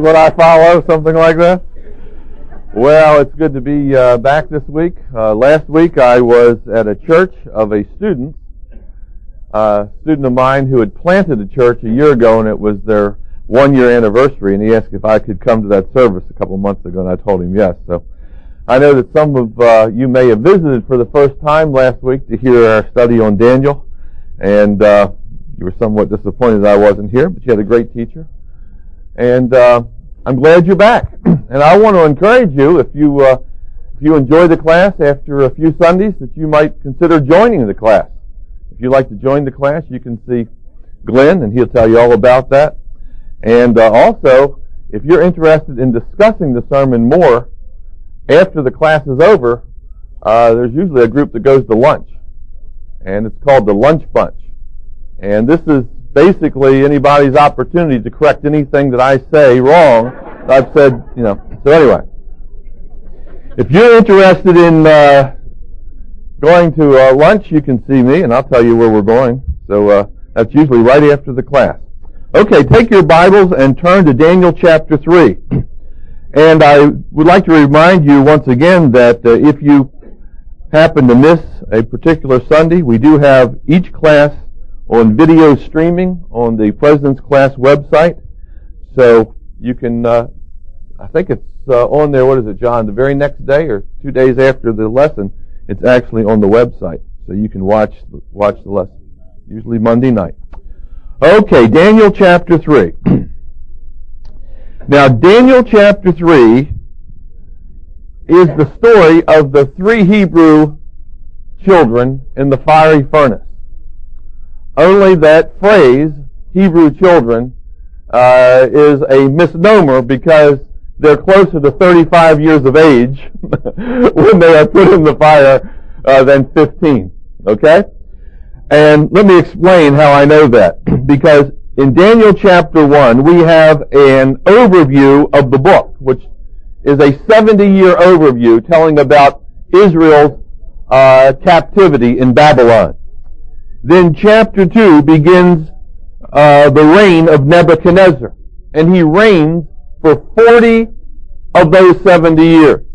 what I follow, something like that. Well, it's good to be uh, back this week. Uh, last week I was at a church of a student, a student of mine who had planted a church a year ago, and it was their one year anniversary, and he asked if I could come to that service a couple months ago, and I told him yes. So I know that some of uh, you may have visited for the first time last week to hear our study on Daniel, and uh, you were somewhat disappointed I wasn't here, but you had a great teacher. And uh, I'm glad you're back. and I want to encourage you, if you uh, if you enjoy the class after a few Sundays, that you might consider joining the class. If you'd like to join the class, you can see Glenn, and he'll tell you all about that. And uh, also, if you're interested in discussing the sermon more after the class is over, uh, there's usually a group that goes to lunch, and it's called the Lunch Bunch. And this is basically anybody's opportunity to correct anything that I say wrong. I've said, you know. So anyway, if you're interested in uh, going to uh, lunch, you can see me, and I'll tell you where we're going. So uh, that's usually right after the class. Okay, take your Bibles and turn to Daniel chapter 3. And I would like to remind you once again that uh, if you happen to miss a particular Sunday, we do have each class on video streaming on the President's Class website. So you can, uh, I think it's uh, on there, what is it, John, the very next day or two days after the lesson, it's actually on the website. So you can watch, watch the lesson, usually Monday night. Okay, Daniel chapter 3. now, Daniel chapter 3 is the story of the three Hebrew children in the fiery furnace. Only that phrase, Hebrew children, uh, is a misnomer because they're closer to 35 years of age when they are put in the fire uh, than 15. Okay? And let me explain how I know that. because in Daniel chapter 1, we have an overview of the book, which is a 70-year overview telling about Israel's uh, captivity in Babylon. Then chapter 2 begins uh, the reign of Nebuchadnezzar. And he reigns for 40 of those 70 years.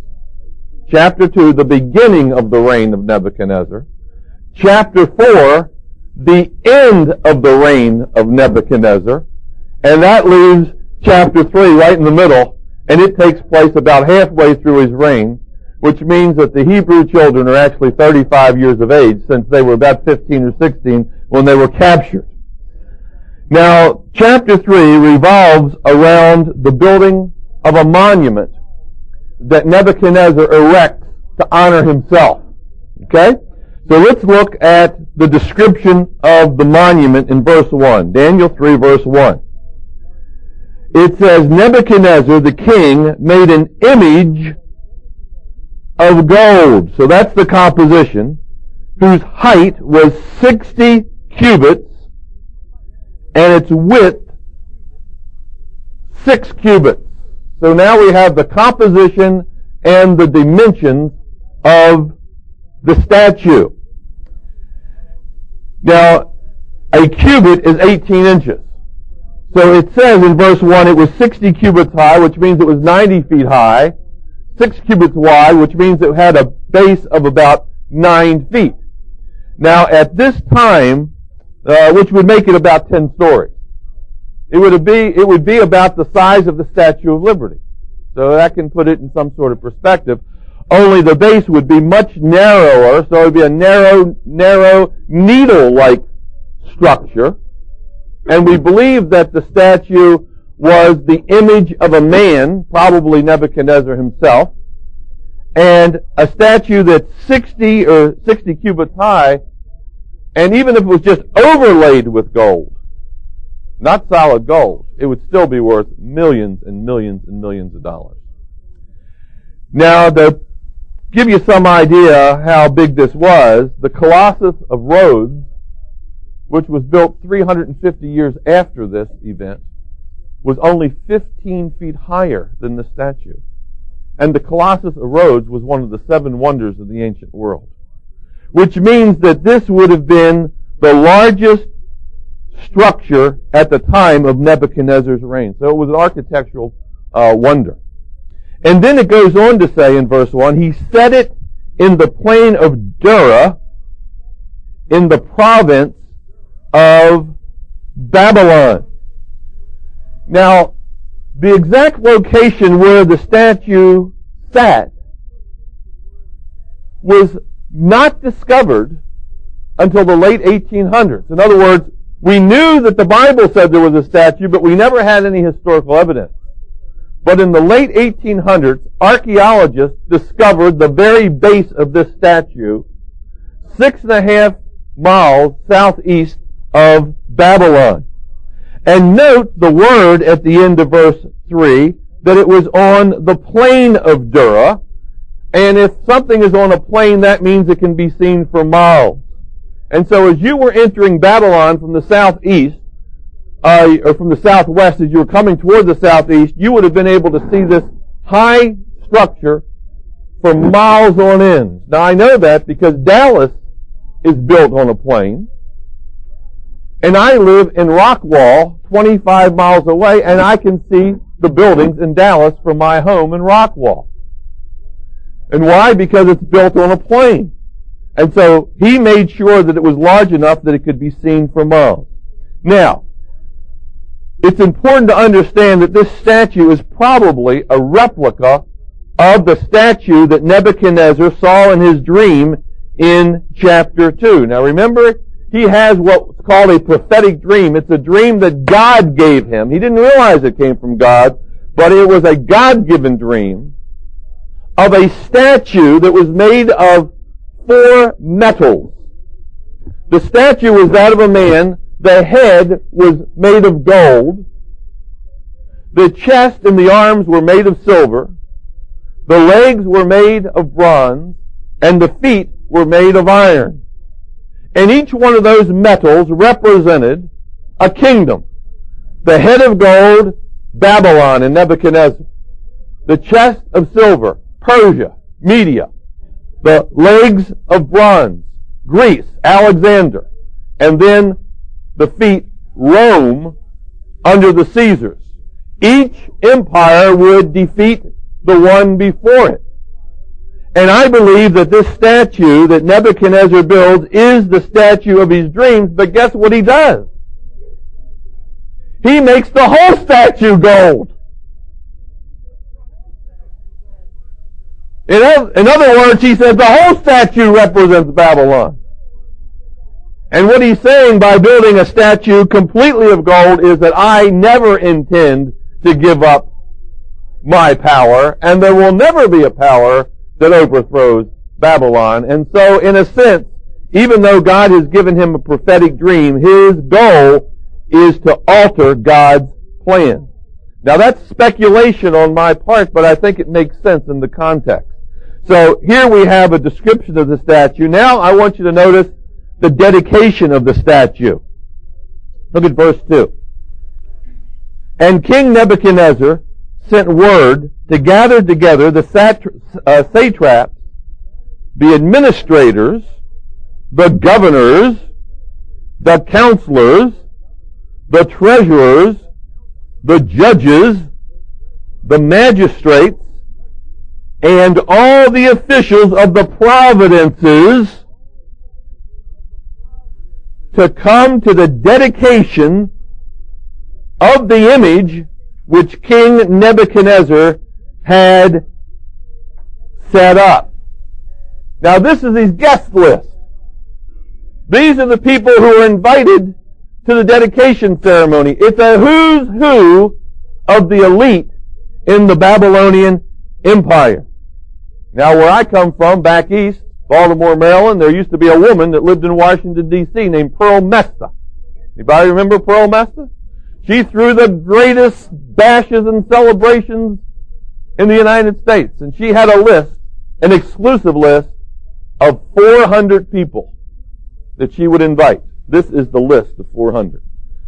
Chapter 2, the beginning of the reign of Nebuchadnezzar. Chapter 4, the end of the reign of Nebuchadnezzar. And that leaves chapter 3 right in the middle, and it takes place about halfway through his reign which means that the Hebrew children are actually 35 years of age since they were about 15 or 16 when they were captured. Now, chapter 3 revolves around the building of a monument that Nebuchadnezzar erects to honor himself. Okay? So let's look at the description of the monument in verse 1. Daniel 3 verse 1. It says, Nebuchadnezzar the king made an image of gold. So that's the composition, whose height was 60 cubits and its width 6 cubits. So now we have the composition and the dimensions of the statue. Now, a cubit is 18 inches. So it says in verse 1 it was 60 cubits high, which means it was 90 feet high six cubits wide, which means it had a base of about nine feet. Now, at this time, uh, which would make it about ten stories, it would be it would be about the size of the Statue of Liberty. So that can put it in some sort of perspective. Only the base would be much narrower, so it would be a narrow, narrow needle-like structure. And we believe that the statue was the image of a man, probably Nebuchadnezzar himself, and a statue that's 60 or 60 cubits high, and even if it was just overlaid with gold, not solid gold, it would still be worth millions and millions and millions of dollars. Now, to give you some idea how big this was, the Colossus of Rhodes, which was built 350 years after this event, was only 15 feet higher than the statue. And the Colossus of Rhodes was one of the seven wonders of the ancient world. Which means that this would have been the largest structure at the time of Nebuchadnezzar's reign. So it was an architectural uh, wonder. And then it goes on to say in verse 1, he set it in the plain of Dura in the province of Babylon. Now, the exact location where the statue sat was not discovered until the late 1800s. In other words, we knew that the Bible said there was a statue, but we never had any historical evidence. But in the late 1800s, archaeologists discovered the very base of this statue, six and a half miles southeast of Babylon. And note the word at the end of verse 3 that it was on the plain of Dura. And if something is on a plain, that means it can be seen for miles. And so as you were entering Babylon from the southeast, uh, or from the southwest, as you were coming toward the southeast, you would have been able to see this high structure for miles on end. Now I know that because Dallas is built on a plain. And I live in Rockwall, 25 miles away, and I can see the buildings in Dallas from my home in Rockwall. And why? Because it's built on a plain. And so he made sure that it was large enough that it could be seen from miles. Now, it's important to understand that this statue is probably a replica of the statue that Nebuchadnezzar saw in his dream in chapter 2. Now remember, he has what's called a prophetic dream. It's a dream that God gave him. He didn't realize it came from God, but it was a God-given dream of a statue that was made of four metals. The statue was that of a man. The head was made of gold. The chest and the arms were made of silver. The legs were made of bronze. And the feet were made of iron. And each one of those metals represented a kingdom. The head of gold, Babylon and Nebuchadnezzar. The chest of silver, Persia, Media. The legs of bronze, Greece, Alexander. And then the feet, Rome, under the Caesars. Each empire would defeat the one before it. And I believe that this statue that Nebuchadnezzar builds is the statue of his dreams, but guess what he does? He makes the whole statue gold. In, other words, he says the whole statue represents Babylon. And what he's saying by building a statue completely of gold is that I never intend to give up my power, and there will never be a power that overthrows Babylon. And so, in a sense, even though God has given him a prophetic dream, his goal is to alter God's plan. Now that's speculation on my part, but I think it makes sense in the context. So here we have a description of the statue. Now I want you to notice the dedication of the statue. Look at verse 2. And King Nebuchadnezzar sent word to gather together the uh, satraps, the administrators, the governors, the counselors, the treasurers, the judges, the magistrates, and all the officials of the providences to come to the dedication of the image which King Nebuchadnezzar had set up. Now this is his guest list. These are the people who are invited to the dedication ceremony. It's a who's who of the elite in the Babylonian Empire. Now where I come from, back east, Baltimore, Maryland, there used to be a woman that lived in Washington D.C. named Perle Mesta. Anybody remember Perle Mesta? She threw the greatest bashes and celebrations in the United States. And she had a list, an exclusive list, of 400 people that she would invite. This is the list of 400.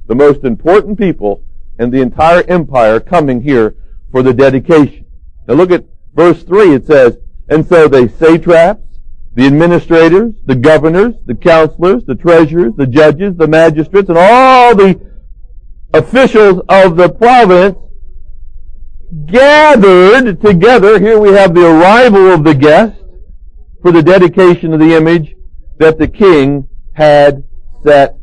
The most important people in the entire empire coming here for the dedication. Now look at verse 3. It says, And so they satraps, the administrators, the governors, the counselors, the treasurers, the judges, the magistrates, and all the officials of the province gathered together. Here we have the arrival of the guest for the dedication of the image that the king had set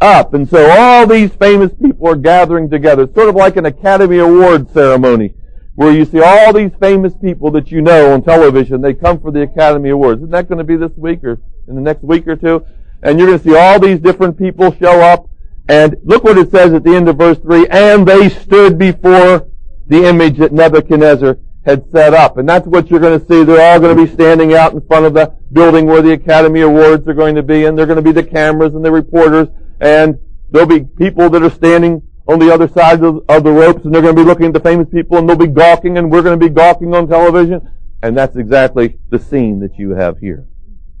up. And so all these famous people are gathering together. Sort of like an Academy Award ceremony where you see all these famous people that you know on television. They come for the Academy Awards. Isn't that going to be this week or in the next week or two? And you're going to see all these different people show up. And look what it says at the end of verse 3. And they stood before the image that Nebuchadnezzar had set up. And that's what you're going to see. They're all going to be standing out in front of the building where the Academy Awards are going to be, and they're going to be the cameras and the reporters, and there'll be people that are standing on the other side of, of the ropes, and they're going to be looking at the famous people, and they'll be gawking, and we're going to be gawking on television. And that's exactly the scene that you have here.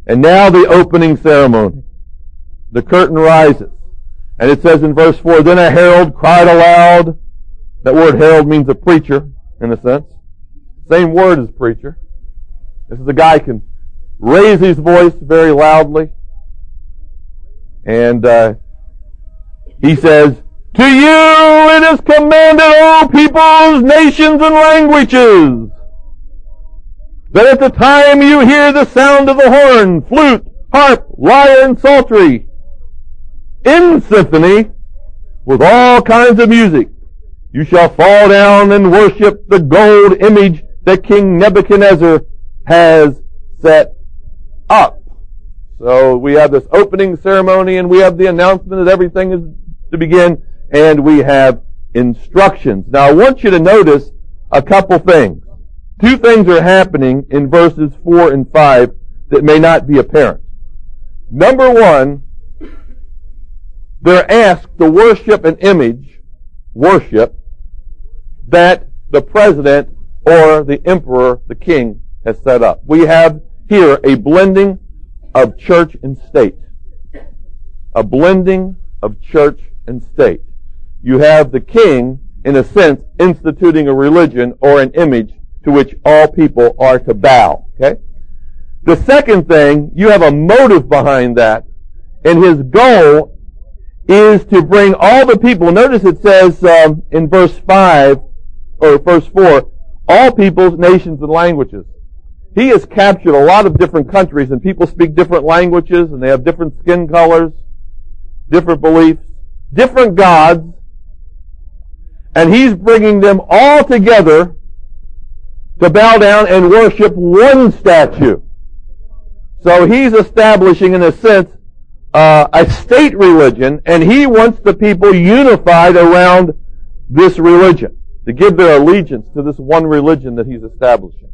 And now the opening ceremony. The curtain rises. And it says in verse 4, Then a herald cried aloud. That word herald means a preacher, in a sense. Same word as preacher. This is a guy can raise his voice very loudly. And uh, he says, To you it is commanded, all peoples, nations, and languages, that at the time you hear the sound of the horn, flute, harp, lyre, and psaltery, in symphony, with all kinds of music, you shall fall down and worship the gold image that King Nebuchadnezzar has set up. So we have this opening ceremony and we have the announcement that everything is to begin and we have instructions. Now I want you to notice a couple things. Two things are happening in verses 4 and 5 that may not be apparent. Number one, they're asked to worship an image, worship, that the president or the emperor, the king, has set up. We have here a blending of church and state. A blending of church and state. You have the king, in a sense, instituting a religion or an image to which all people are to bow. Okay? The second thing, you have a motive behind that, and his goal is to bring all the people. Notice it says um, in verse 5, or verse 4, all peoples, nations, and languages. He has captured a lot of different countries and people speak different languages and they have different skin colors, different beliefs, different gods, and he's bringing them all together to bow down and worship one statue. So he's establishing, in a sense, uh, a state religion, and he wants the people unified around this religion to give their allegiance to this one religion that he's establishing.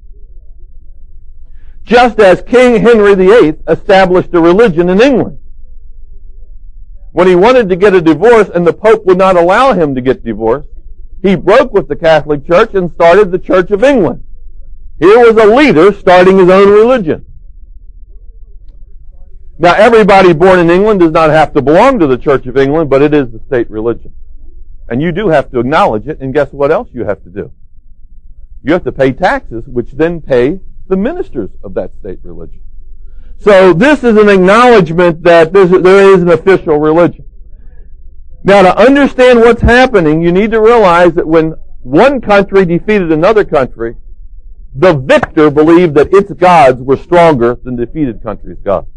Just as King Henry VIII established a religion in England. When he wanted to get a divorce and the Pope would not allow him to get divorced, he broke with the Catholic Church and started the Church of England. Here was a leader starting his own religion. Now everybody born in England does not have to belong to the Church of England, but it is the state religion. And you do have to acknowledge it, and guess what else you have to do? You have to pay taxes, which then pay the ministers of that state religion. So this is an acknowledgement that there is an official religion. Now to understand what's happening, you need to realize that when one country defeated another country, the victor believed that its gods were stronger than the defeated country's gods.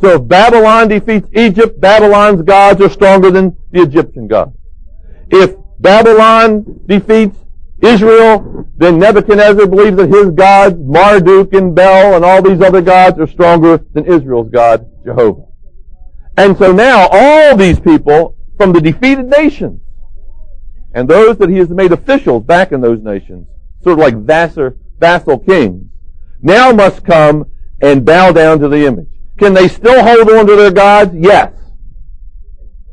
So if Babylon defeats Egypt, Babylon's gods are stronger than the Egyptian gods. If Babylon defeats Israel, then Nebuchadnezzar believes that his gods, Marduk and Bel and all these other gods are stronger than Israel's God, Jehovah. And so now all these people from the defeated nations and those that he has made officials back in those nations, sort of like vassal, vassal kings, now must come and bow down to the image. Can they still hold on to their gods? Yes.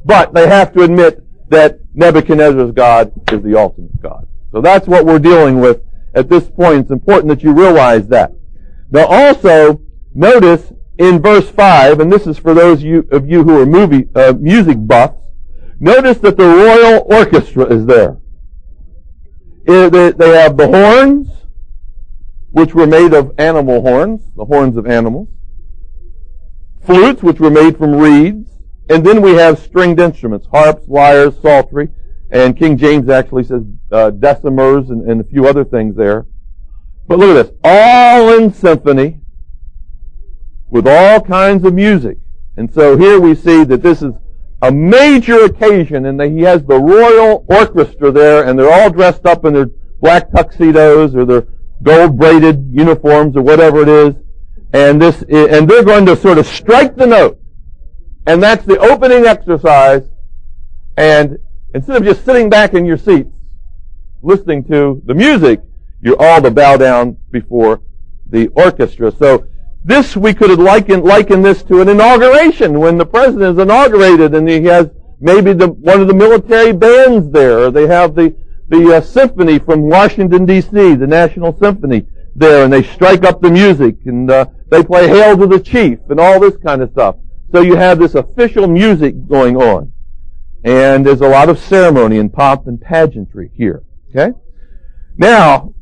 But they have to admit that Nebuchadnezzar's God is the ultimate God. So that's what we're dealing with at this point. It's important that you realize that. Now also, notice in verse 5, and this is for those of you, who are movie, uh, music buffs, notice that the royal orchestra is there. They have the horns, which were made of animal horns, the horns of animals, flutes, which were made from reeds, and then we have stringed instruments, harps, lyres, psaltery, And King James actually says uh, dulcimers and, and a few other things there. But look at this. All in symphony with all kinds of music. And so here we see that this is a major occasion and that he has the royal orchestra there and they're all dressed up in their black tuxedos or their gold braided uniforms or whatever it is. And this, and they're going to sort of strike the note. And that's the opening exercise. And instead of just sitting back in your seats, listening to the music, you're all to bow down before the orchestra. So this we could liken liken this to an inauguration when the president is inaugurated and he has maybe the, one of the military bands there, or they have the the uh, symphony from Washington D.C., the National Symphony there, and they strike up the music and uh, they play "Hail to the Chief" and all this kind of stuff. So you have this official music going on, and there's a lot of ceremony and pomp and pageantry here. Okay, now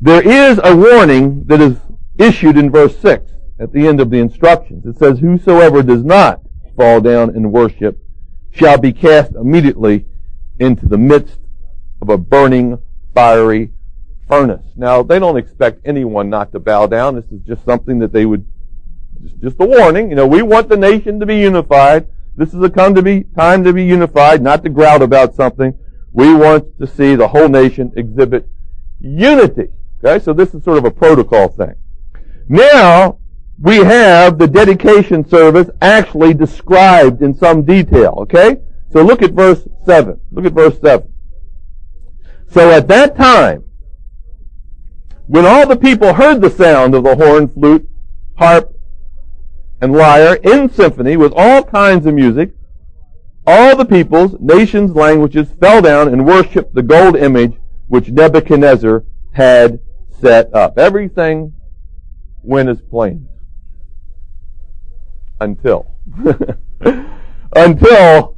there is a warning that is issued in verse 6 at the end of the instructions. It says, Whosoever does not fall down and worship shall be cast immediately into the midst of a burning, fiery furnace. Now, they don't expect anyone not to bow down. This is just something that they would, just, a warning. You know, we want the nation to be unified. This is a come to be, time to be unified, not to grout about something. We want to see the whole nation exhibit unity. Okay, so this is sort of a protocol thing. Now, we have the dedication service actually described in some detail, okay? So look at verse 7. Look at verse 7. So at that time, when all the people heard the sound of the horn, flute, harp, and lyre in symphony with all kinds of music, all the peoples, nations, languages fell down and worshiped the gold image which Nebuchadnezzar had set up. Everything went as planned. Until. Until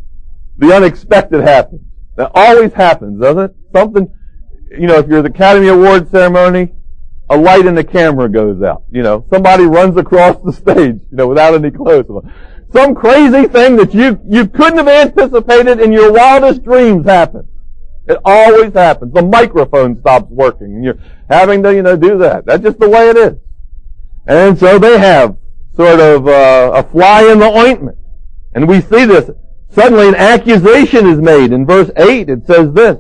the unexpected happens. That always happens, doesn't it? Something, you know, if you're at the Academy Award ceremony, a light in the camera goes out. You know, somebody runs across the stage, you know, without any clothes. Some crazy thing that you, you couldn't have anticipated in your wildest dreams happens. It always happens. The microphone stops working and you're having to, you know, do that. That's just the way it is. And so they have sort of uh, a fly in the ointment. And we see this. Suddenly an accusation is made. In verse 8 it says this,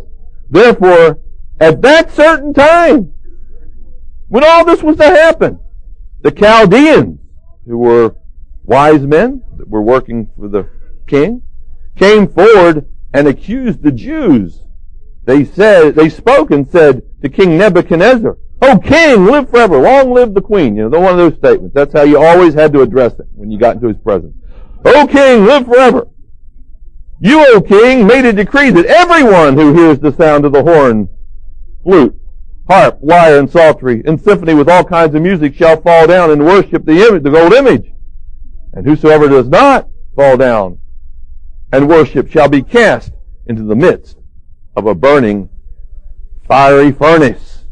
Therefore, at that certain time, when all this was to happen, the Chaldeans, who were wise men that were working for the king, came forward and accused the Jews. They said, they spoke and said to King Nebuchadnezzar, Oh, king, live forever. Long live the queen. You know, one of those statements. That's how you always had to address it when you got into his presence. Oh, king, live forever. You, O king, made a decree that everyone who hears the sound of the horn, flute, harp, lyre, and psaltery, and symphony with all kinds of music shall fall down and worship the image, the gold image. And whosoever does not fall down and worship shall be cast into the midst of a burning fiery furnace.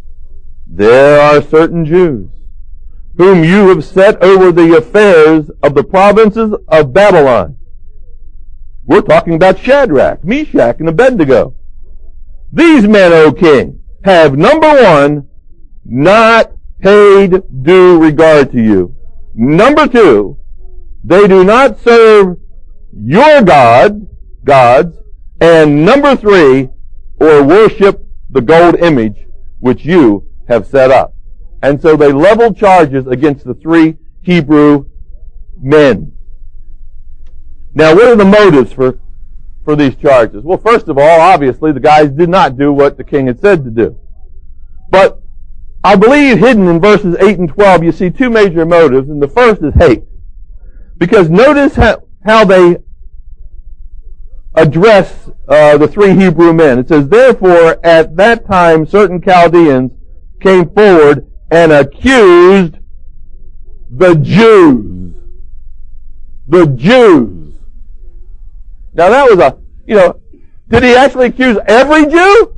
There are certain Jews whom you have set over the affairs of the provinces of Babylon. We're talking about Shadrach, Meshach, and Abednego. These men, O king, have number one, not paid due regard to you. Number two, they do not serve your God, gods. And number three, or worship the gold image which you have set up. And so they leveled charges against the three Hebrew men. Now, what are the motives for, for these charges? Well, first of all, obviously, the guys did not do what the king had said to do. But I believe hidden in verses 8 and 12, you see two major motives, and the first is hate. Because notice how, how they address uh, the three Hebrew men. It says, Therefore, at that time, certain Chaldeans came forward and accused the Jews. The Jews. Now that was a, you know, did he actually accuse every Jew?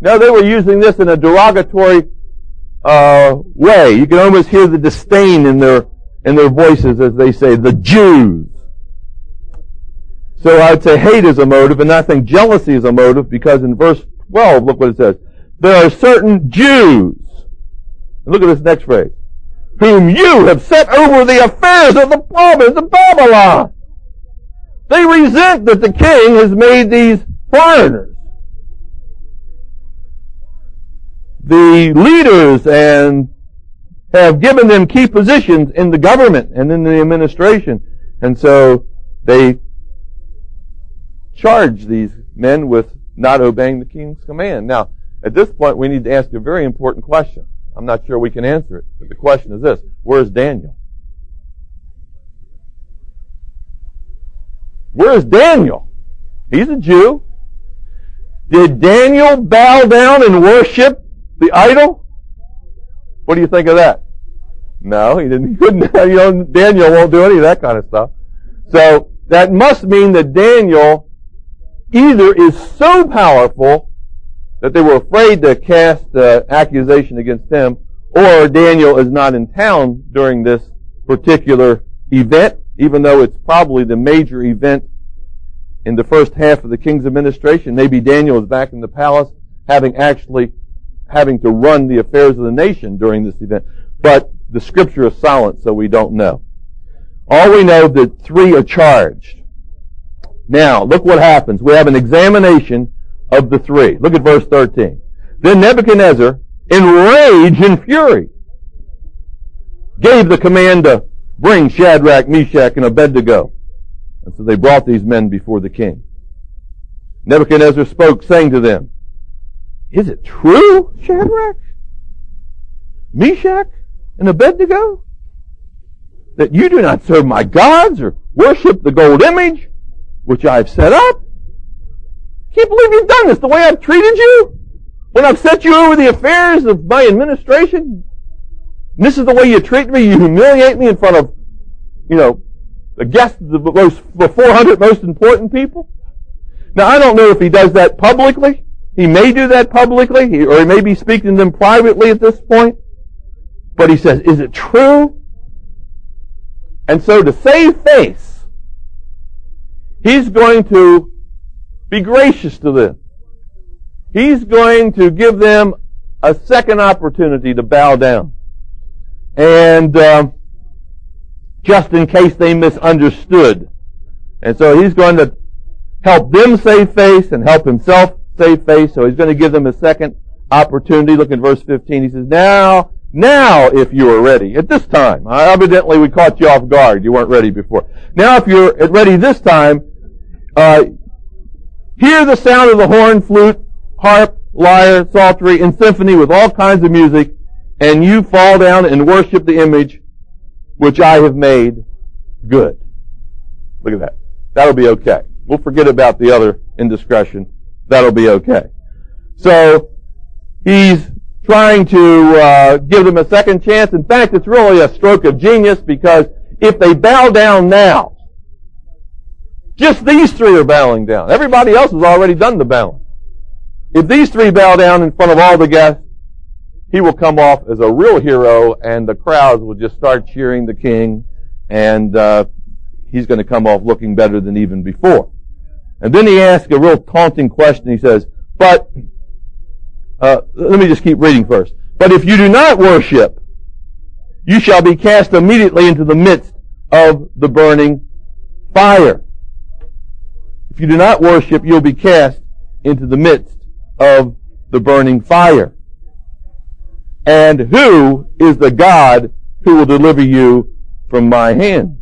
No, they were using this in a derogatory uh, way. You can almost hear the disdain in their in their voices as they say, the Jews. So I'd say hate is a motive, and I think jealousy is a motive because in verse 12, look what it says. There are certain Jews. Look at this next phrase. Whom you have set over the affairs of the province of Babylon. They resent that the king has made these foreigners the leaders and have given them key positions in the government and in the administration. And so they charge these men with not obeying the king's command. Now, at this point, we need to ask a very important question. I'm not sure we can answer it, but the question is this. Where's Daniel? Where's Daniel? He's a Jew. Did Daniel bow down and worship the idol? What do you think of that? No, he didn't. You know, Daniel won't do any of that kind of stuff. So that must mean that Daniel either is so powerful that they were afraid to cast uh, accusation against him, or Daniel is not in town during this particular event, even though it's probably the major event in the first half of the king's administration. Maybe Daniel is back in the palace, having actually having to run the affairs of the nation during this event. But the scripture is silent, so we don't know. All we know that three are charged. Now, look what happens. We have an examination of the three. Look at verse 13. Then Nebuchadnezzar, in rage and fury, gave the command to bring Shadrach, Meshach, and Abednego. And so they brought these men before the king. Nebuchadnezzar spoke, saying to them, Is it true, Shadrach, Meshach, and Abednego? That you do not serve my gods or worship the gold image which I have set up? Can't believe you've done this the way I've treated you? When I've set you over the affairs of my administration? This is the way you treat me? You humiliate me in front of, you know, the guests, the most, the 400 most important people? Now, I don't know if he does that publicly. He may do that publicly, or he may be speaking to them privately at this point. But he says, is it true? And so to save face, he's going to be gracious to them. He's going to give them a second opportunity to bow down. And um, just in case they misunderstood. And so he's going to help them save face and help himself save face. So he's going to give them a second opportunity. Look at verse 15. He says, Now, now if you are ready. At this time. Evidently we caught you off guard. You weren't ready before. Now if you're ready this time, uh, hear the sound of the horn, flute, harp, lyre, psaltery, and symphony with all kinds of music, and you fall down and worship the image which I have made good. Look at that. That'll be okay. We'll forget about the other indiscretion. That'll be okay. So, he's trying to uh, give them a second chance. In fact, it's really a stroke of genius because if they bow down now, just these three are bowing down. Everybody else has already done the bowing. If these three bow down in front of all the guests, he will come off as a real hero and the crowds will just start cheering the king and uh, he's going to come off looking better than even before. And then he asks a real taunting question. He says, but, uh, let me just keep reading first. But if you do not worship, you shall be cast immediately into the midst of the burning fire. If you do not worship, you'll be cast into the midst of the burning fire. And who is the God who will deliver you from my hands?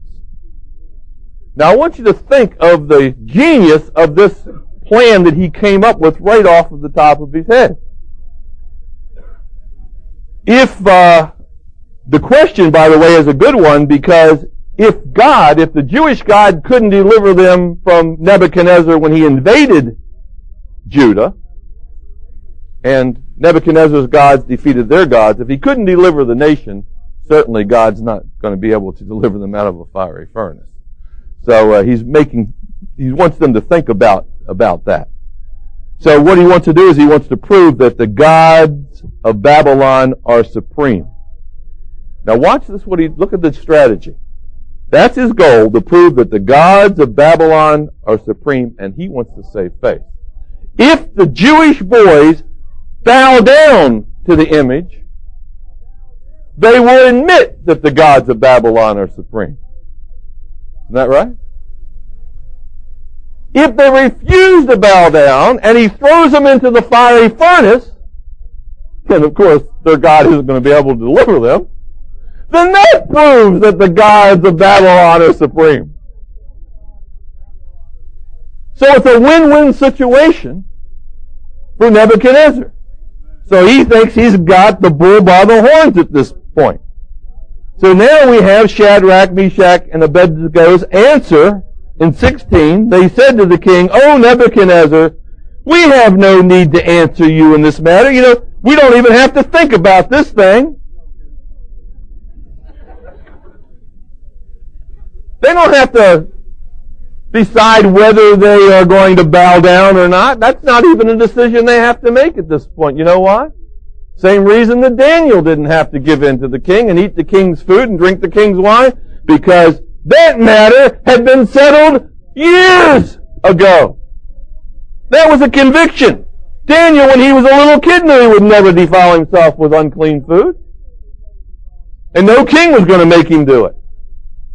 Now I want you to think of the genius of this plan that he came up with right off of the top of his head. If uh, the question, by the way, is a good one because if God, if the Jewish God couldn't deliver them from Nebuchadnezzar when he invaded Judah, and Nebuchadnezzar's gods defeated their gods. If he couldn't deliver the nation, certainly God's not going to be able to deliver them out of a fiery furnace. So uh, he's making, he wants them to think about about that. So what he wants to do is he wants to prove that the gods of Babylon are supreme. Now watch this. What he look at the strategy. That's his goal, to prove that the gods of Babylon are supreme, and he wants to save face. If the Jewish boys bow down to the image, they will admit that the gods of Babylon are supreme. Isn't that right? If they refuse to bow down and he throws them into the fiery furnace, and of course their God isn't going to be able to deliver them, then that proves that the gods of Babylon are supreme. So it's a win-win situation for Nebuchadnezzar. So he thinks he's got the bull by the horns at this point. So now we have Shadrach, Meshach, and Abednego's answer in 16. They said to the king, O Nebuchadnezzar, we have no need to answer you in this matter. You know, we don't even have to think about this thing. They don't have to decide whether they are going to bow down or not. That's not even a decision they have to make at this point. You know why? Same reason that Daniel didn't have to give in to the king and eat the king's food and drink the king's wine because that matter had been settled years ago. That was a conviction. Daniel, when he was a little kid, knew he would never defile himself with unclean food. And no king was going to make him do it.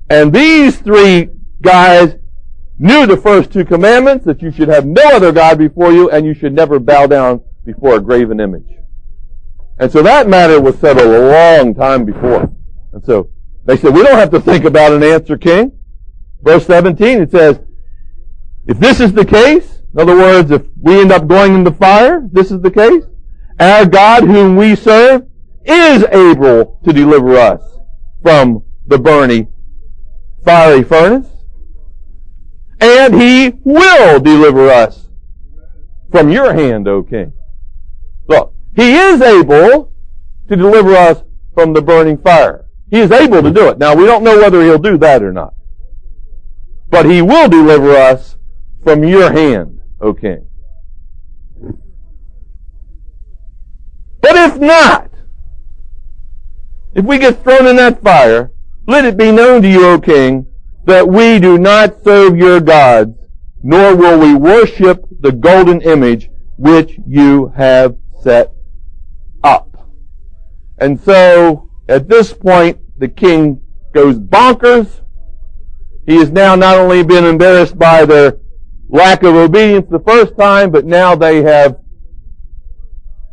And these three guys knew the first two commandments, that you should have no other God before you, and you should never bow down before a graven image. And so that matter was settled a long time before. And so they said, we don't have to think about an answer, king. Verse 17, it says, if this is the case, in other words, if we end up going in the fire, this is the case, our God whom we serve is able to deliver us from the burning fiery furnace, and he will deliver us from your hand, O king. Look, he is able to deliver us from the burning fire. He is able to do it. Now, we don't know whether he'll do that or not. But he will deliver us from your hand, O king. But if not, if we get thrown in that fire, let it be known to you, O king, that we do not serve your gods, nor will we worship the golden image which you have set up. And so, at this point, the king goes bonkers. He has now not only been embarrassed by their lack of obedience the first time, but now they have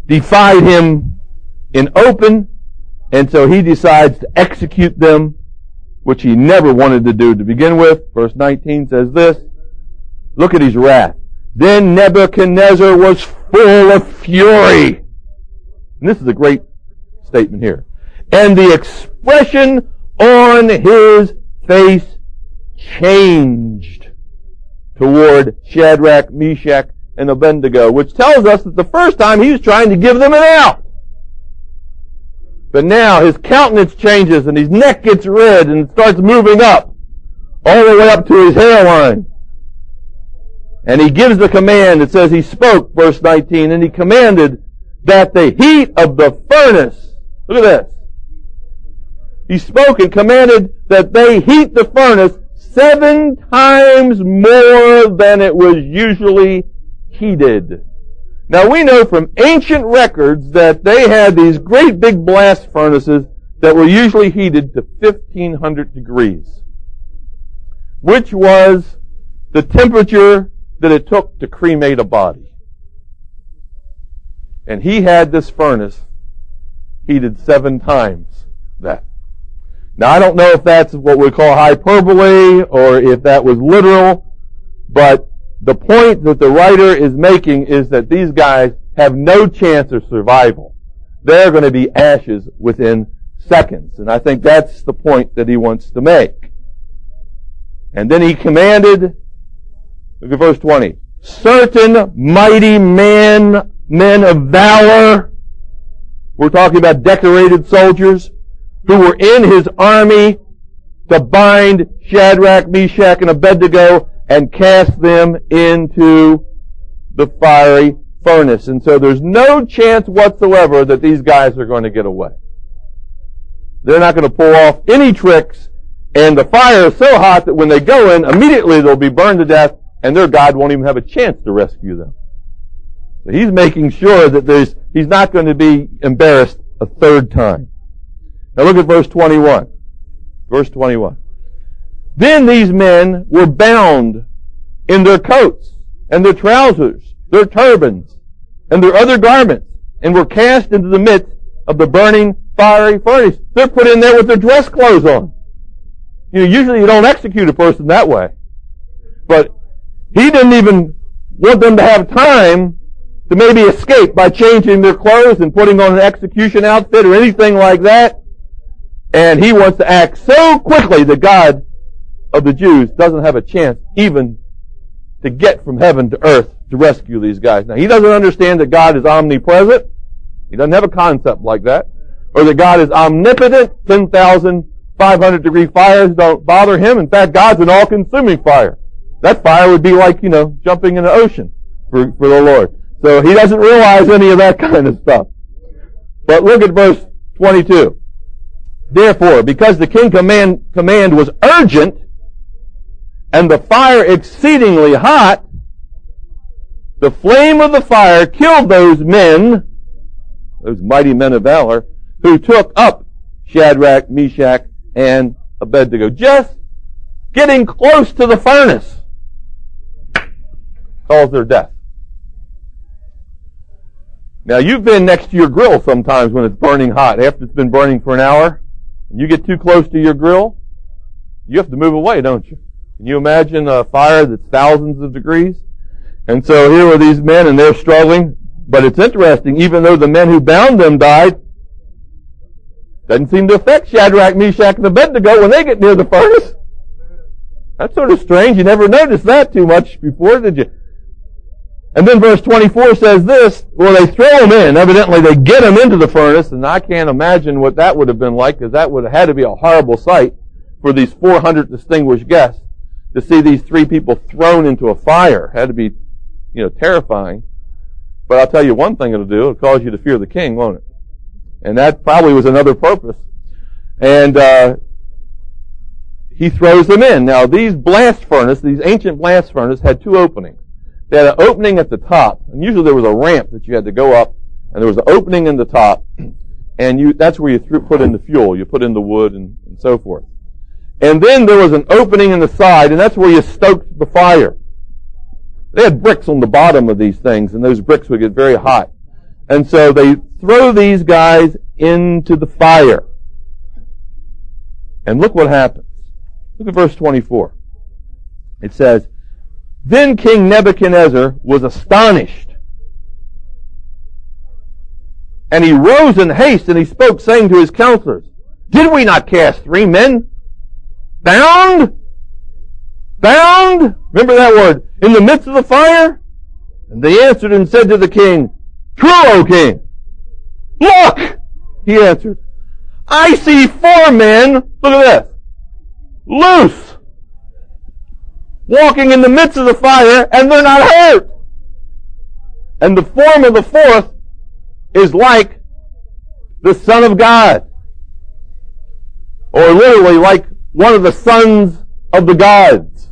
defied him in open, and so he decides to execute them which he never wanted to do to begin with. Verse 19 says this. Look at his wrath. Then Nebuchadnezzar was full of fury. And this is a great statement here. And the expression on his face changed toward Shadrach, Meshach, and Abednego, which tells us that the first time he was trying to give them an out. But now his countenance changes and his neck gets red and starts moving up all the way up to his hairline. And he gives the command. It says he spoke, verse 19, and he commanded that the heat of the furnace, look at this. He spoke and commanded that they heat the furnace seven times more than it was usually heated. Now we know from ancient records that they had these great big blast furnaces that were usually heated to 1500 degrees, which was the temperature that it took to cremate a body. And he had this furnace heated seven times that. Now I don't know if that's what we call hyperbole or if that was literal, but the point that the writer is making is that these guys have no chance of survival. They're going to be ashes within seconds. And I think that's the point that he wants to make. And then he commanded, look at verse 20, certain mighty men, men of valor, we're talking about decorated soldiers, who were in his army to bind Shadrach, Meshach, and Abednego and cast them into the fiery furnace. And so there's no chance whatsoever that these guys are going to get away. They're not going to pull off any tricks And the fire is so hot that when they go in, immediately they'll be burned to death and their God won't even have a chance to rescue them. So he's making sure that there's, he's not going to be embarrassed a third time. Now look at verse 21. Verse 21. Then these men were bound in their coats and their trousers, their turbans, and their other garments, and were cast into the midst of the burning fiery furnace. They're put in there with their dress clothes on. You know, usually you don't execute a person that way. But he didn't even want them to have time to maybe escape by changing their clothes and putting on an execution outfit or anything like that. And he wants to act so quickly that God of the Jews doesn't have a chance even to get from heaven to earth to rescue these guys. Now, he doesn't understand that God is omnipresent. He doesn't have a concept like that. Or that God is omnipotent. 10,500 degree fires don't bother him. In fact, God's an all-consuming fire. That fire would be like, you know, jumping in the ocean for, for the Lord. So he doesn't realize any of that kind of stuff. But look at verse 22. Therefore, because the king command, command was urgent, and the fire exceedingly hot, the flame of the fire killed those men, those mighty men of valor, who took up Shadrach, Meshach, and Abednego. Just getting close to the furnace caused their death. Now you've been next to your grill sometimes when it's burning hot. After it's been burning for an hour, and you get too close to your grill, you have to move away, don't you? Can you imagine a fire that's thousands of degrees? And so here are these men and they're struggling. But it's interesting, even though the men who bound them died, doesn't seem to affect Shadrach, Meshach, and Abednego when they get near the furnace. That's sort of strange. You never noticed that too much before, did you? And then verse 24 says this, well, they throw them in. Evidently, they get them into the furnace, and I can't imagine what that would have been like, because that would have had to be a horrible sight for these 400 distinguished guests to see these three people thrown into a fire. Had to be, you know, terrifying. But I'll tell you one thing it'll do. It'll cause you to fear the king, won't it? And that probably was another purpose. And, uh, he throws them in. Now, these blast furnaces, these ancient blast furnaces, had two openings. They had an opening at the top, and usually there was a ramp that you had to go up, and there was an opening in the top, and you, that's where you threw, put in the fuel. You put in the wood and, and so forth. And then there was an opening in the side, and that's where you stoked the fire. They had bricks on the bottom of these things, and those bricks would get very hot. And so they throw these guys into the fire. And look what happens. Look at verse 24. It says, then King Nebuchadnezzar was astonished. And he rose in haste and he spoke, saying to his counselors, Did we not cast three men bound? Bound? Remember that word. In the midst of the fire? And they answered and said to the king, True, O king. Look! He answered, I see four men, look at this, loose walking in the midst of the fire and they're not hurt. And the form of the fourth is like the Son of God. Or literally like one of the sons of the gods.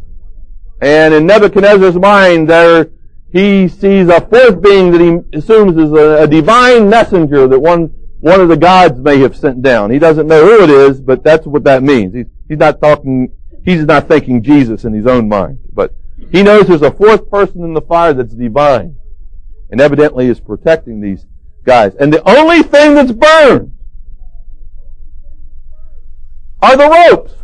And in Nebuchadnezzar's mind there, he sees a fourth being that he assumes is a, a divine messenger that one, one of the gods may have sent down. He doesn't know who it is, but that's what that means. He's, he's not talking He's not thinking Jesus in his own mind. But he knows there's a fourth person in the fire that's divine. And evidently is protecting these guys. And the only thing that's burned are the ropes.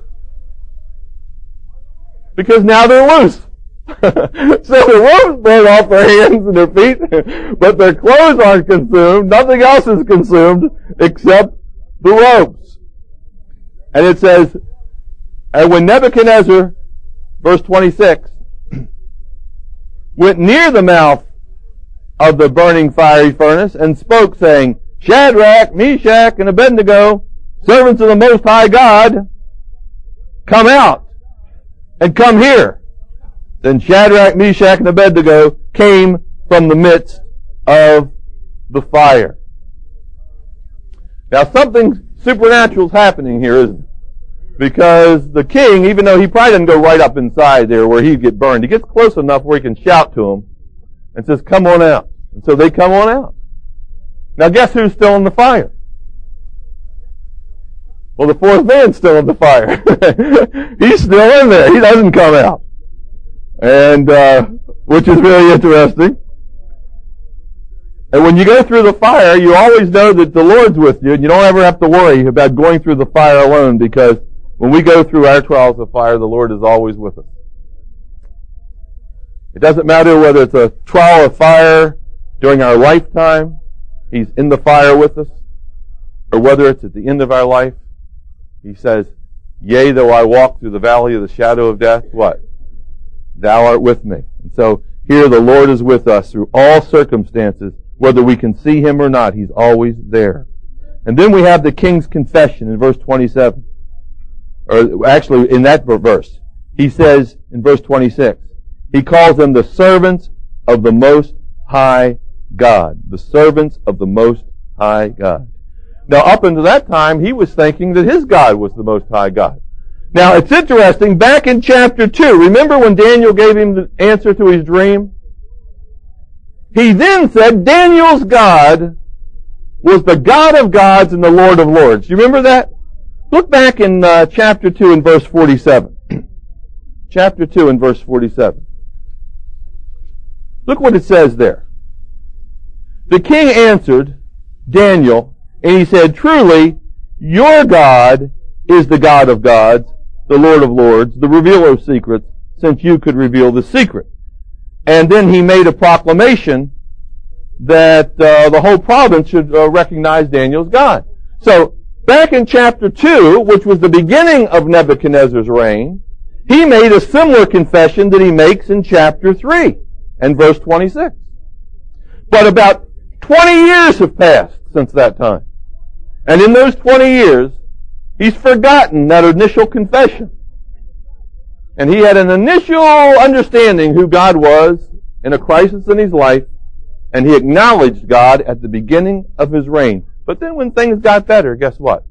Because now they're loose. so the ropes burn off their hands and their feet, but their clothes aren't consumed. Nothing else is consumed except the ropes. And it says, and when Nebuchadnezzar, verse 26, went near the mouth of the burning fiery furnace and spoke saying, Shadrach, Meshach, and Abednego, servants of the Most High God, come out and come here. Then Shadrach, Meshach, and Abednego came from the midst of the fire. Now something supernatural is happening here, isn't it? Because the king, even though he probably doesn't go right up inside there where he'd get burned, he gets close enough where he can shout to him and says, come on out. And so they come on out. Now guess who's still in the fire? Well, the fourth man's still in the fire. He's still in there. He doesn't come out. And, uh, which is very interesting. And when you go through the fire, you always know that the Lord's with you, and you don't ever have to worry about going through the fire alone, because when we go through our trials of fire, the Lord is always with us. It doesn't matter whether it's a trial of fire during our lifetime, He's in the fire with us, or whether it's at the end of our life, He says, Yea, though I walk through the valley of the shadow of death, what? Thou art with me. And so here the Lord is with us through all circumstances whether we can see him or not, he's always there. And then we have the king's confession in verse 27. Or actually, in that verse, he says in verse 26, he calls them the servants of the Most High God. The servants of the Most High God. Now, up until that time, he was thinking that his God was the Most High God. Now, it's interesting, back in chapter 2, remember when Daniel gave him the answer to his dream? He then said Daniel's God was the God of gods and the Lord of lords. You remember that? Look back in uh, chapter 2 and verse 47. chapter 2 and verse 47. Look what it says there. The king answered Daniel, and he said, Truly, your God is the God of gods, the Lord of lords, the revealer of secrets, since you could reveal the secret. And then he made a proclamation that uh, the whole province should uh, recognize Daniel's God. So, back in chapter 2, which was the beginning of Nebuchadnezzar's reign, he made a similar confession that he makes in chapter 3 and verse 26. But about 20 years have passed since that time. And in those 20 years, he's forgotten that initial confession. And he had an initial understanding who God was in a crisis in his life, and he acknowledged God at the beginning of his reign. But then when things got better, guess what?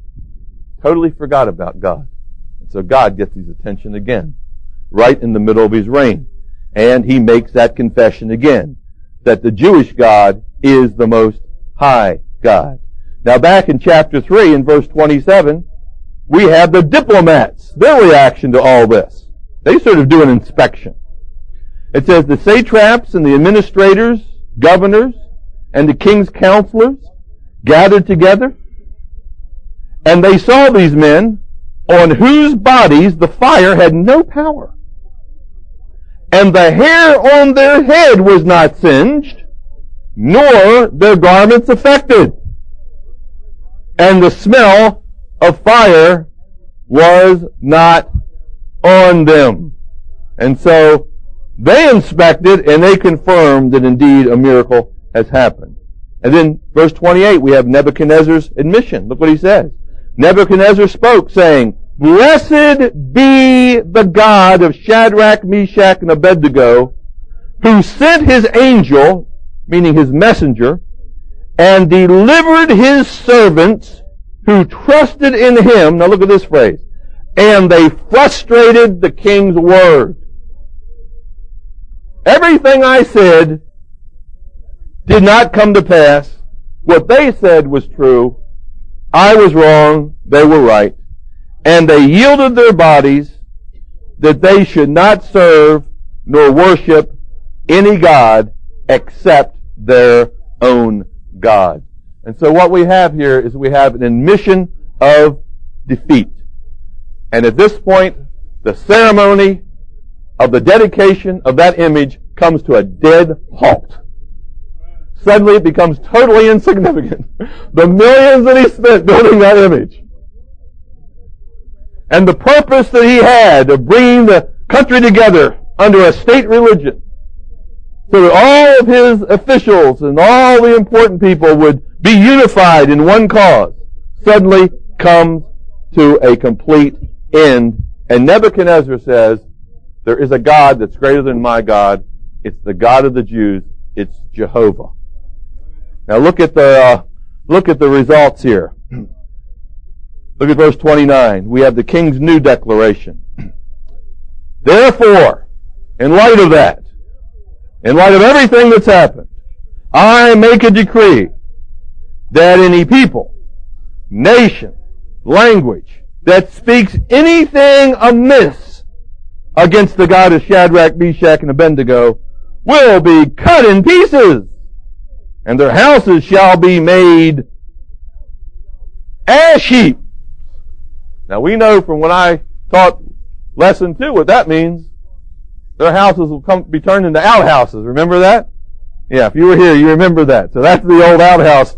Totally forgot about God. And so God gets his attention again, right in the middle of his reign. And he makes that confession again, that the Jewish God is the most high God. Now back in chapter 3 in verse 27, we have the diplomats, their reaction to all this. They sort of do an inspection. It says the satraps and the administrators, governors, and the king's counselors gathered together, and they saw these men on whose bodies the fire had no power. And the hair on their head was not singed, nor their garments affected. And the smell of fire was not on them. And so they inspected and they confirmed that indeed a miracle has happened. And then verse 28, we have Nebuchadnezzar's admission. Look what he says. Nebuchadnezzar spoke saying, Blessed be the God of Shadrach, Meshach, and Abednego, who sent his angel, meaning his messenger, and delivered his servants who trusted in him. Now look at this phrase and they frustrated the king's word. Everything I said did not come to pass. What they said was true. I was wrong. They were right. And they yielded their bodies that they should not serve nor worship any God except their own God. And so what we have here is we have an admission of defeat. And at this point, the ceremony of the dedication of that image comes to a dead halt. Suddenly it becomes totally insignificant. The millions that he spent building that image. And the purpose that he had of bringing the country together under a state religion so that all of his officials and all the important people would be unified in one cause suddenly comes to a complete end. And Nebuchadnezzar says, there is a God that's greater than my God. It's the God of the Jews. It's Jehovah. Now look at the, uh, look at the results here. Look at verse 29. We have the king's new declaration. Therefore, in light of that, in light of everything that's happened, I make a decree that any people, nation, language that speaks anything amiss against the God of Shadrach, Meshach, and Abednego will be cut in pieces, and their houses shall be made ash heap. Now we know from when I taught lesson two what that means. Their houses will come, be turned into outhouses. Remember that? Yeah, if you were here, you remember that. So that's the old outhouse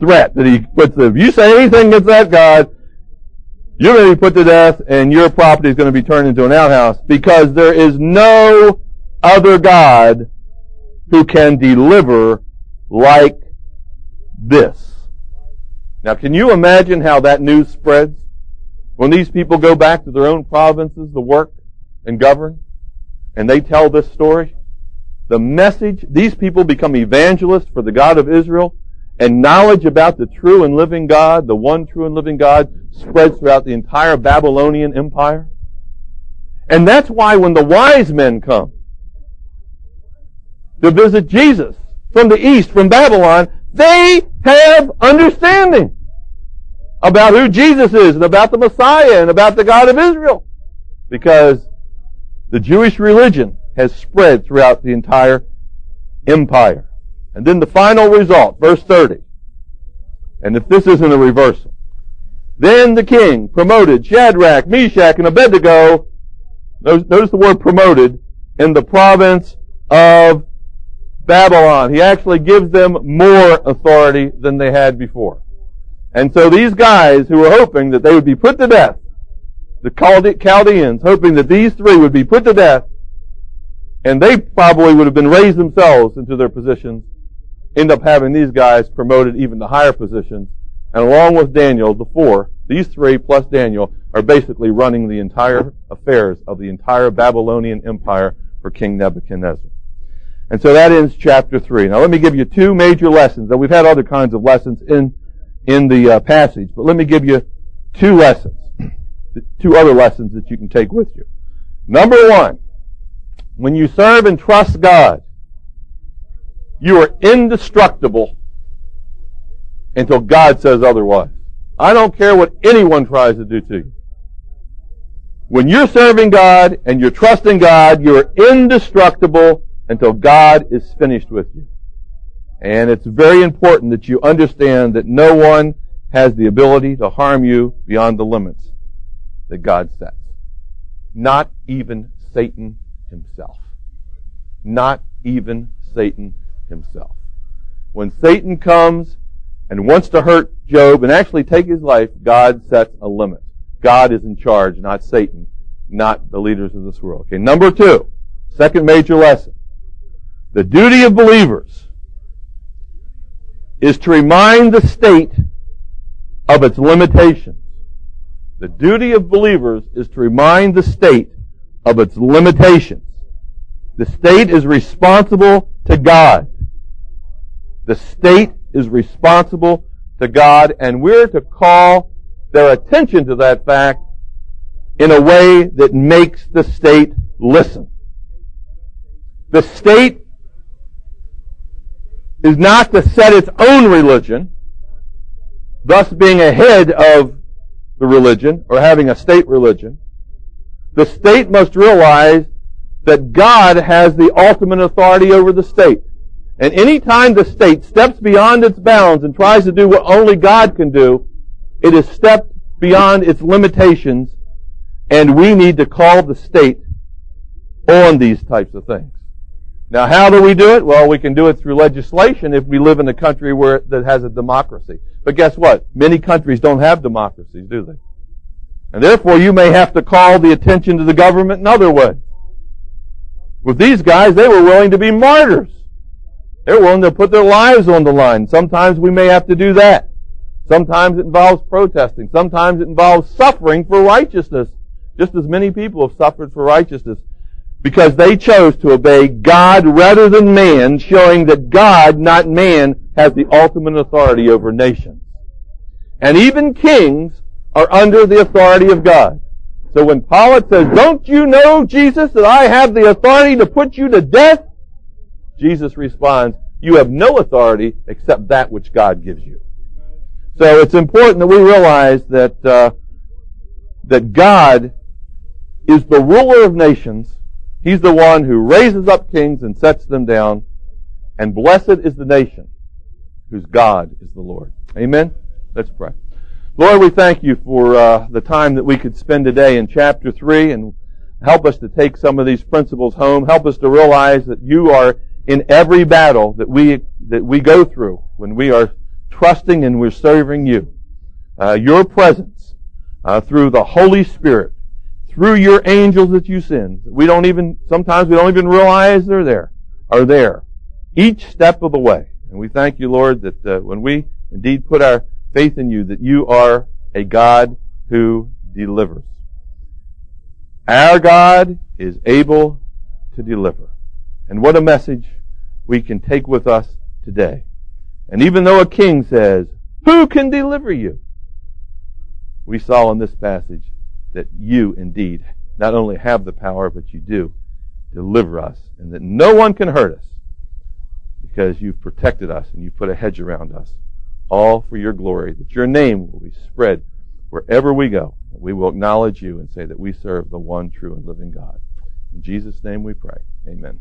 threat that he puts If you say anything against that God, you're going to be put to death and your property is going to be turned into an outhouse because there is no other God who can deliver like this. Now can you imagine how that news spreads? When these people go back to their own provinces to work and govern, and they tell this story, the message, these people become evangelists for the God of Israel, and knowledge about the true and living God, the one true and living God, spreads throughout the entire Babylonian empire. And that's why when the wise men come to visit Jesus from the east, from Babylon, they have understanding about who Jesus is and about the Messiah and about the God of Israel. Because the Jewish religion has spread throughout the entire empire. And then the final result, verse 30. And if this isn't a reversal, then the king promoted Shadrach, Meshach, and Abednego, notice the word promoted, in the province of Babylon. He actually gives them more authority than they had before. And so these guys who were hoping that they would be put to death, the Chaldeans, hoping that these three would be put to death, and they probably would have been raised themselves into their positions, end up having these guys promoted even to higher positions. And along with Daniel, the four, these three plus Daniel, are basically running the entire affairs of the entire Babylonian empire for King Nebuchadnezzar. And so that ends chapter 3. Now let me give you two major lessons. Now we've had other kinds of lessons in, in the uh, passage, but let me give you two lessons. Two other lessons that you can take with you. Number one, when you serve and trust God, you are indestructible until God says otherwise. I don't care what anyone tries to do to you. When you're serving God and you're trusting God, you're indestructible until God is finished with you. And it's very important that you understand that no one has the ability to harm you beyond the limits that God sets. Not even Satan himself. Not even Satan himself. When Satan comes and wants to hurt Job and actually take his life, God sets a limit. God is in charge, not Satan, not the leaders of this world. Okay, number two, second major lesson. The duty of believers is to remind the state of its limitations. The duty of believers is to remind the state of its limitations. The state is responsible to God. The state is responsible to God, and we're to call their attention to that fact in a way that makes the state listen. The state is not to set its own religion, thus being ahead of the religion or having a state religion. The state must realize that God has the ultimate authority over the state. And any time the state steps beyond its bounds and tries to do what only God can do, it has stepped beyond its limitations, and we need to call the state on these types of things. Now, how do we do it? Well, we can do it through legislation if we live in a country where that has a democracy. But guess what? Many countries don't have democracies, do they? And therefore, you may have to call the attention to the government in other ways. With these guys, they were willing to be martyrs. They're willing to put their lives on the line. Sometimes we may have to do that. Sometimes it involves protesting. Sometimes it involves suffering for righteousness. Just as many people have suffered for righteousness because they chose to obey God rather than man, showing that God, not man, has the ultimate authority over nations. And even kings are under the authority of God. So when Pilate says, don't you know, Jesus, that I have the authority to put you to death? Jesus responds, you have no authority except that which God gives you. So it's important that we realize that uh, that God is the ruler of nations. He's the one who raises up kings and sets them down. And blessed is the nation whose God is the Lord. Amen. Let's pray. Lord, we thank you for uh, the time that we could spend today in chapter 3 and help us to take some of these principles home. Help us to realize that you are in every battle that we, that we go through when we are trusting and we're serving you. Uh, your presence uh, through the Holy Spirit, through your angels that you send. We don't even, sometimes we don't even realize they're there, are there. Each step of the way. And we thank you, Lord, that uh, when we indeed put our faith in you that you are a God who delivers. Our God is able to deliver. And what a message we can take with us today. And even though a king says, who can deliver you? We saw in this passage that you indeed not only have the power, but you do deliver us and that no one can hurt us because you've protected us and you've put a hedge around us all for your glory, that your name will be spread wherever we go. That we will acknowledge you and say that we serve the one true and living God. In Jesus' name we pray. Amen.